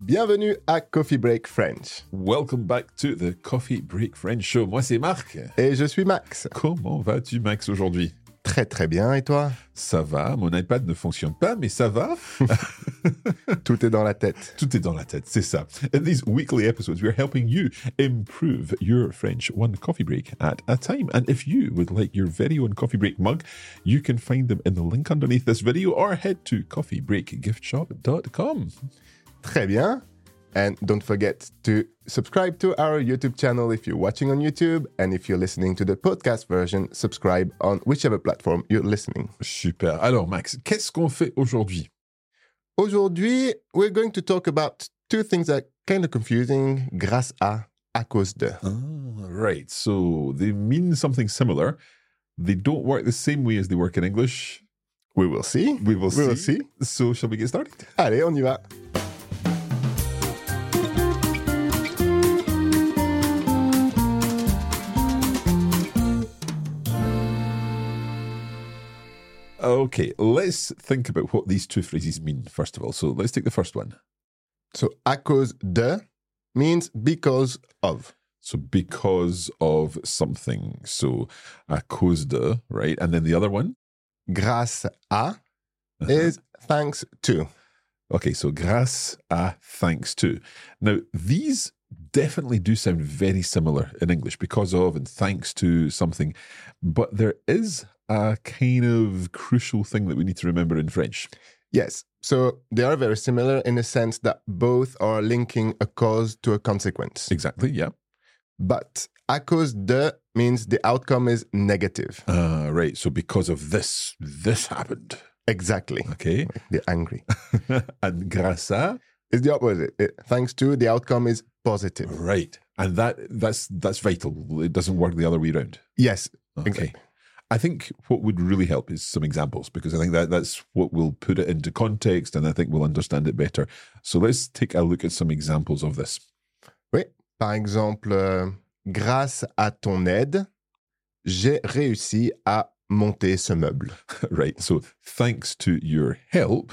Bienvenue à Coffee Break French. Welcome back to the Coffee Break French Show. Moi, c'est Marc. Et je suis Max. Comment vas-tu, Max, aujourd'hui? Très très bien, et toi? Ça va, mon iPad ne fonctionne pas, mais ça va. Tout est dans la tête. Tout est dans la tête, c'est ça. In these weekly episodes, we're helping you improve your French one coffee break at a time. And if you would like your very own coffee break mug, you can find them in the link underneath this video or head to coffeebreakgiftshop.com. Très bien. And don't forget to subscribe to our YouTube channel if you're watching on YouTube. And if you're listening to the podcast version, subscribe on whichever platform you're listening. Super. Alors, Max, qu'est-ce qu'on fait aujourd'hui Aujourd'hui, we're going to talk about two things that are kind of confusing grâce à, à cause de. Ah, right. So they mean something similar. They don't work the same way as they work in English. We will see. We will We will see. see. So shall we get started? Allez, on y va. Okay, let's think about what these two phrases mean, first of all. So let's take the first one. So, à cause de means because of. So because of something. So à cause de, right? And then the other one? Grâce à Uh-huh. is thanks to. Okay, so grâce à, thanks to. Now, these definitely do sound very similar in English because of and thanks to something, but there is a kind of crucial thing that we need to remember in French. Yes. So they are very similar in the sense that both are linking a cause to a consequence. Exactly, yeah. But à cause de means the outcome is negative. Uh, right, so because of this, this happened. Exactly. Okay. They're angry. and grâce à, It's the opposite. It- thanks to, the outcome is positive. right. And that that's that's vital. It doesn't work the other way around. Yes. Okay. Exactly. I think what would really help is some examples because I think that that's what will put it into context and I think we'll understand it better. So let's take a look at some examples of this. Oui. Par exemple, euh, grâce à ton aide, j'ai réussi à monter ce meuble. right. So thanks to your help,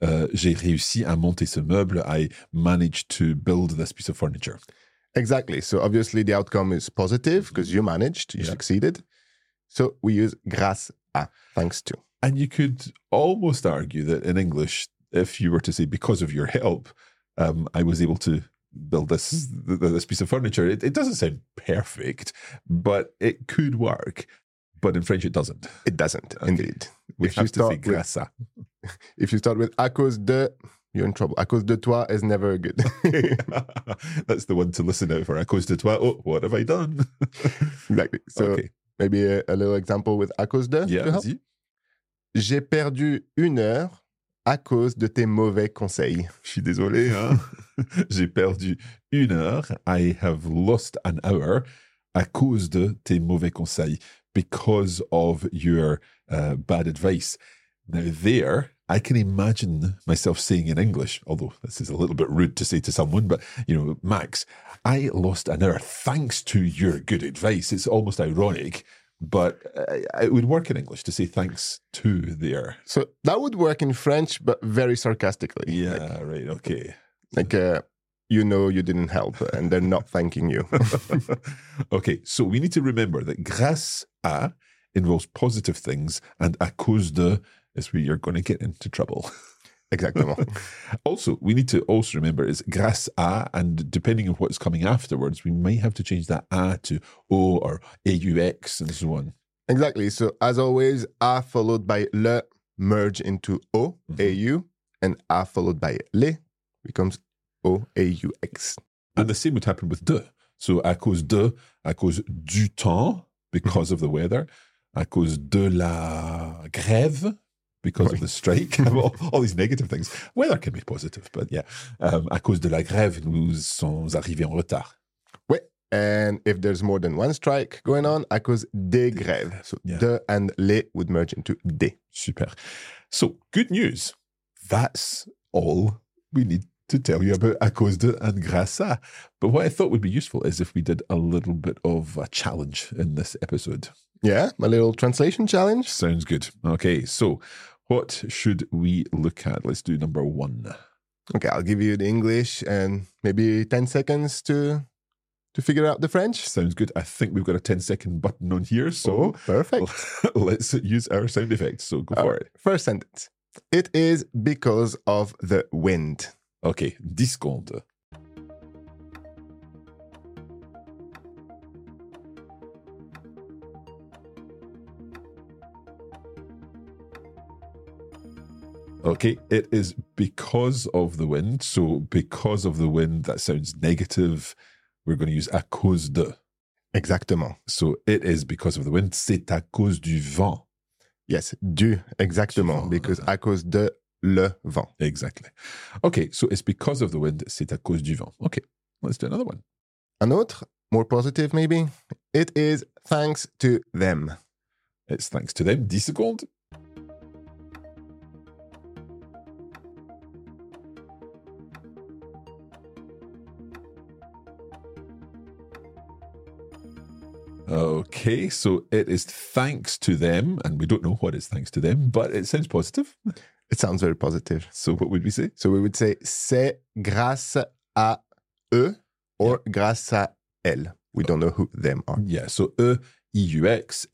uh, j'ai réussi à monter ce meuble. I managed to build this piece of furniture. Exactly. So obviously the outcome is positive because you managed, you Yeah. succeeded. So we use grâce à, thanks to. And you could almost argue that in English, if you were to say, because of your help, um, I was able to build this this piece of furniture. It, it doesn't sound perfect, but it could work. But in French, it doesn't. It doesn't, Okay. indeed. We If you have to say grâce à. If you start with à cause de, you're in trouble. À cause de toi is never good. That's the one to listen out for. À cause de toi, oh, what have I done? exactly. So okay. Maybe a, a little example with à cause de. Yeah. J'ai perdu une heure à cause de tes mauvais conseils. Je suis désolé. Hein? J'ai perdu une heure. I have lost an hour à cause de tes mauvais conseils, because of your uh, bad advice. Now, there, I can imagine myself saying in English, although this is a little bit rude to say to someone, but, you know, Max, I lost an hour thanks to your good advice. It's almost ironic, but uh, it would work in English to say thanks to there. So that would work in French, but very sarcastically. Yeah, right. Okay. Like, uh, you know you didn't help and they're not thanking you. okay, so we need to remember that grâce à involves positive things, and à cause de is where you're going to get into trouble. Exactly. also, we need to also remember is grâce à, and depending on what's coming afterwards, we may have to change that à to au or aux and so on. exactly. So as always, a followed by le merge into o, mm-hmm. au, and a followed by le becomes o, aux. And the same would happen with de. So à cause de, à cause du temps, because mm-hmm. of the weather, à cause de la grève, because of the strike, all, all these negative things. Weather can be positive, but yeah. Um, à cause de la grève, nous sommes arrivés en retard. Ouais. And if there's more than one strike going on, à cause des grèves. So Yeah. de and les would merge into des. Super. So, good news. That's all we need to tell you about à cause de and grâce à. But what I thought would be useful is if we did a little bit of a challenge in this episode. Yeah, my little translation challenge. Sounds good. Okay, so what should we look at? Let's do number one. Okay, I'll give you the English and maybe 10 seconds to to figure out the French. Sounds good. I think we've got a 10 second button on here. Oh, So perfect. let's use our sound effects. So go for it. First sentence. It is because of the wind. Okay, 10 Okay, it is because of the wind. So, because of the wind, that sounds negative. We're going to use à cause de. Exactement. So, it is because of the wind. C'est à cause du vent. Yes, du, exactement. vent. Because à cause de le vent. Exactly. Okay, so it's because of the wind. C'est à cause du vent. Okay, let's do another one. Un autre, more positive maybe. It is thanks to them. It's thanks to them. 10 secondes. Okay, so it is thanks to them, and we don't know what is thanks to them, but it sounds positive. It sounds very positive. So, what would we say? So we would say c'est grâce à eux or grâce à elles. We don't know who them are. Yeah, so E, E-U-X.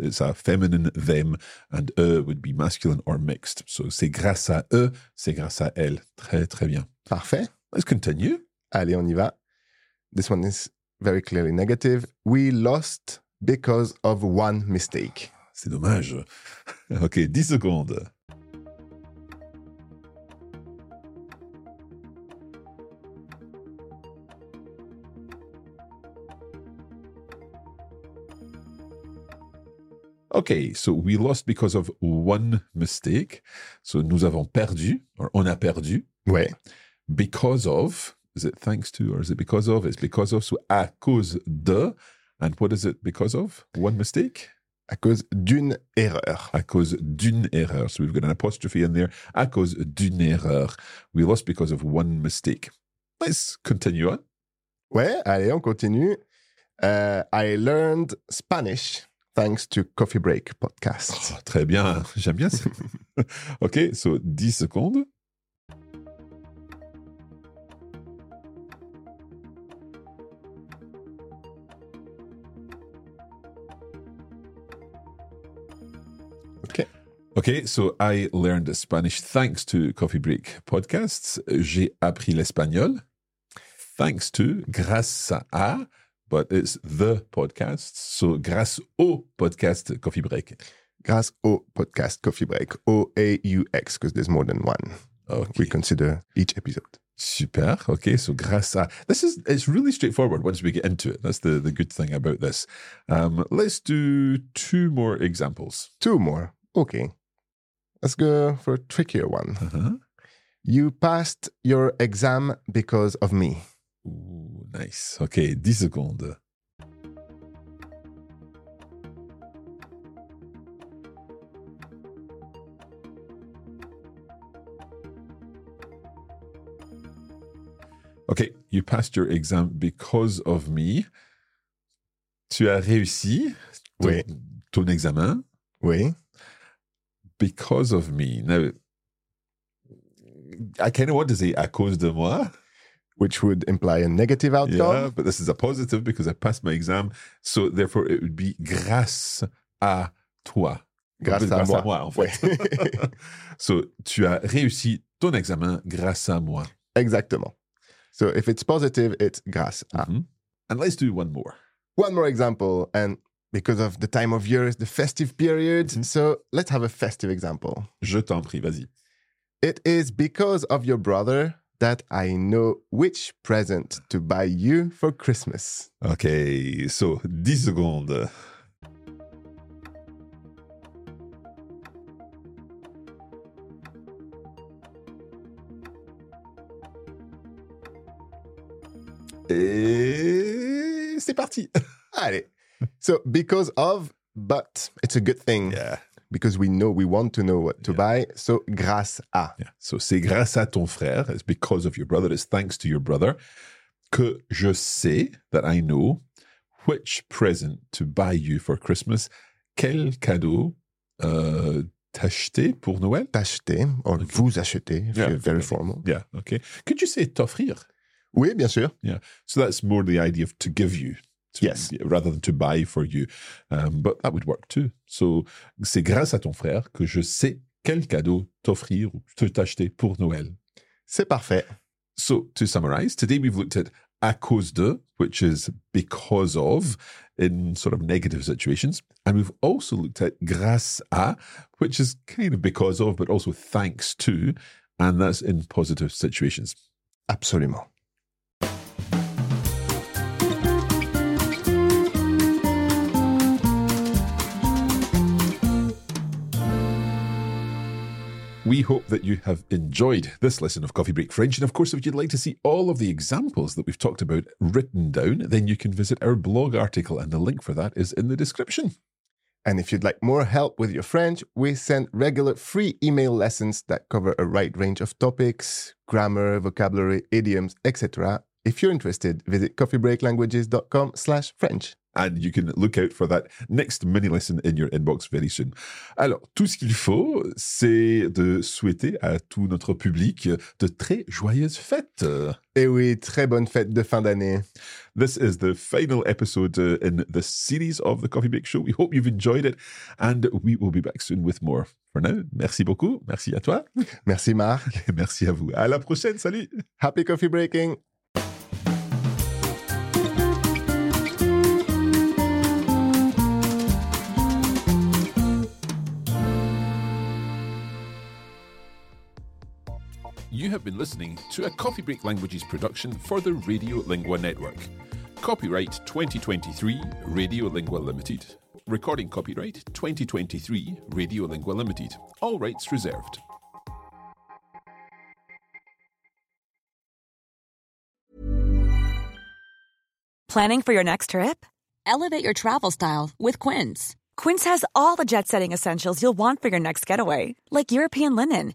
It's a feminine them, and E would be masculine or mixed. So c'est grâce à eux, c'est grâce à elles. Très, très bien. Parfait. Let's continue. Allez, on y va. This one is very clearly negative. We lost because of one mistake. C'est dommage. OK, 10 secondes. Okay, so we lost because of one mistake. So nous avons perdu, or on a perdu, Ouais. because of, is it thanks to, or is it because of? It's because of, so à cause de. And what is it because of? One mistake? À cause d'une erreur. à cause d'une erreur. So we've got an apostrophe in there. À cause d'une erreur. We lost because of one mistake. Let's continue on. Ouais, allez, on continue. Uh, I learned Spanish thanks to Coffee Break podcast. Oh, très bien. J'aime bien ça. OK, so 10 secondes. OK, so I learned Spanish thanks to Coffee Break podcasts. J'ai appris l'espagnol thanks to, grâce à, but it's the podcasts. So grâce au podcast Coffee Break. Grâce au podcast Coffee Break. O-A-U-X, because there's more than one. Okay. We consider each episode. Super. Okay, so grâce à this is it's really straightforward once we get into it. That's the the good thing about this. Um, let's do two more examples. Two more. Okay. Let's go for a trickier one. Uh-huh. You passed your exam because of me. Ooh, nice. Okay, 10 secondes. Okay, you passed your exam because of me. Tu as réussi ton, Oui. ton examen Oui. Because of me. Now, I kind of want to say à cause de moi. which would imply a negative outcome. Yeah, but this is a positive because I passed my exam. So therefore, it would be grâce à toi. Grâce à moi. en fait. so, tu as réussi ton examen grâce à moi. Exactement. So if it's positive, it's grâce à. Mhm. And let's do one more. One more example, and because of the time of year, it's the festive period. Mhm. So let's have a festive example. Je t'en prie, vas-y. It is because of your brother that I know which present to buy you for Christmas. OK, so 10 secondes. Et c'est parti. Allez. So because of, but it's a good thing Yeah. because we know we want to know what to Yeah. buy. So grâce à. Yeah. So c'est grâce à ton frère, it's because of your brother, it's thanks to your brother, que je sais, that I know, which present to buy you for Christmas, quel cadeau euh, t'acheter pour Noël? T'acheter or vous acheter if Yeah. you're very formal. Yeah, okay. Could you say t'offrir? Oui, bien sûr. Yeah. So that's more the idea of to give you. To- Yes. Rather than to buy for you. Um, but that would work too. So c'est grâce à ton frère que je sais quel cadeau t'offrir ou te t'acheter pour Noël. C'est parfait. So, to summarize, today we've looked at à cause de, which is because of in sort of negative situations. And we've also looked at grâce à, which is kind of because of, but also thanks to. And that's in positive situations. Absolument. We hope that you have enjoyed this lesson of Coffee Break French. And of course, if you'd like to see all of the examples that we've talked about written down, then you can visit our blog article, and the link for that is in the description. And if you'd like more help with your French, we send regular free email lessons that cover a wide range of topics, grammar, vocabulary, idioms, etc. If you're interested, visit coffeebreaklanguages.com slash French. And you can look out for that next mini lesson in your inbox very soon. Alors, tout ce qu'il faut, c'est de souhaiter à tout notre public de très joyeuses fêtes. Et oui, très bonne fête de fin d'année. This is the final episode uh, in the series of the Coffee Break Show. We hope you've enjoyed it, and we will be back soon with more. For now, merci beaucoup. Merci à toi. Merci Marc. Et merci à vous. À la prochaine. Salut. Happy coffee breaking. You have been listening to a Coffee Break Languages production for the Radio Lingua Network. Copyright 2023 Radio Lingua Limited. Recording copyright 2023 Radio Lingua Limited. All rights reserved. Planning for your next trip? Elevate your travel style with Quince. Quince has all the jet setting essentials you'll want for your next getaway, like European linen,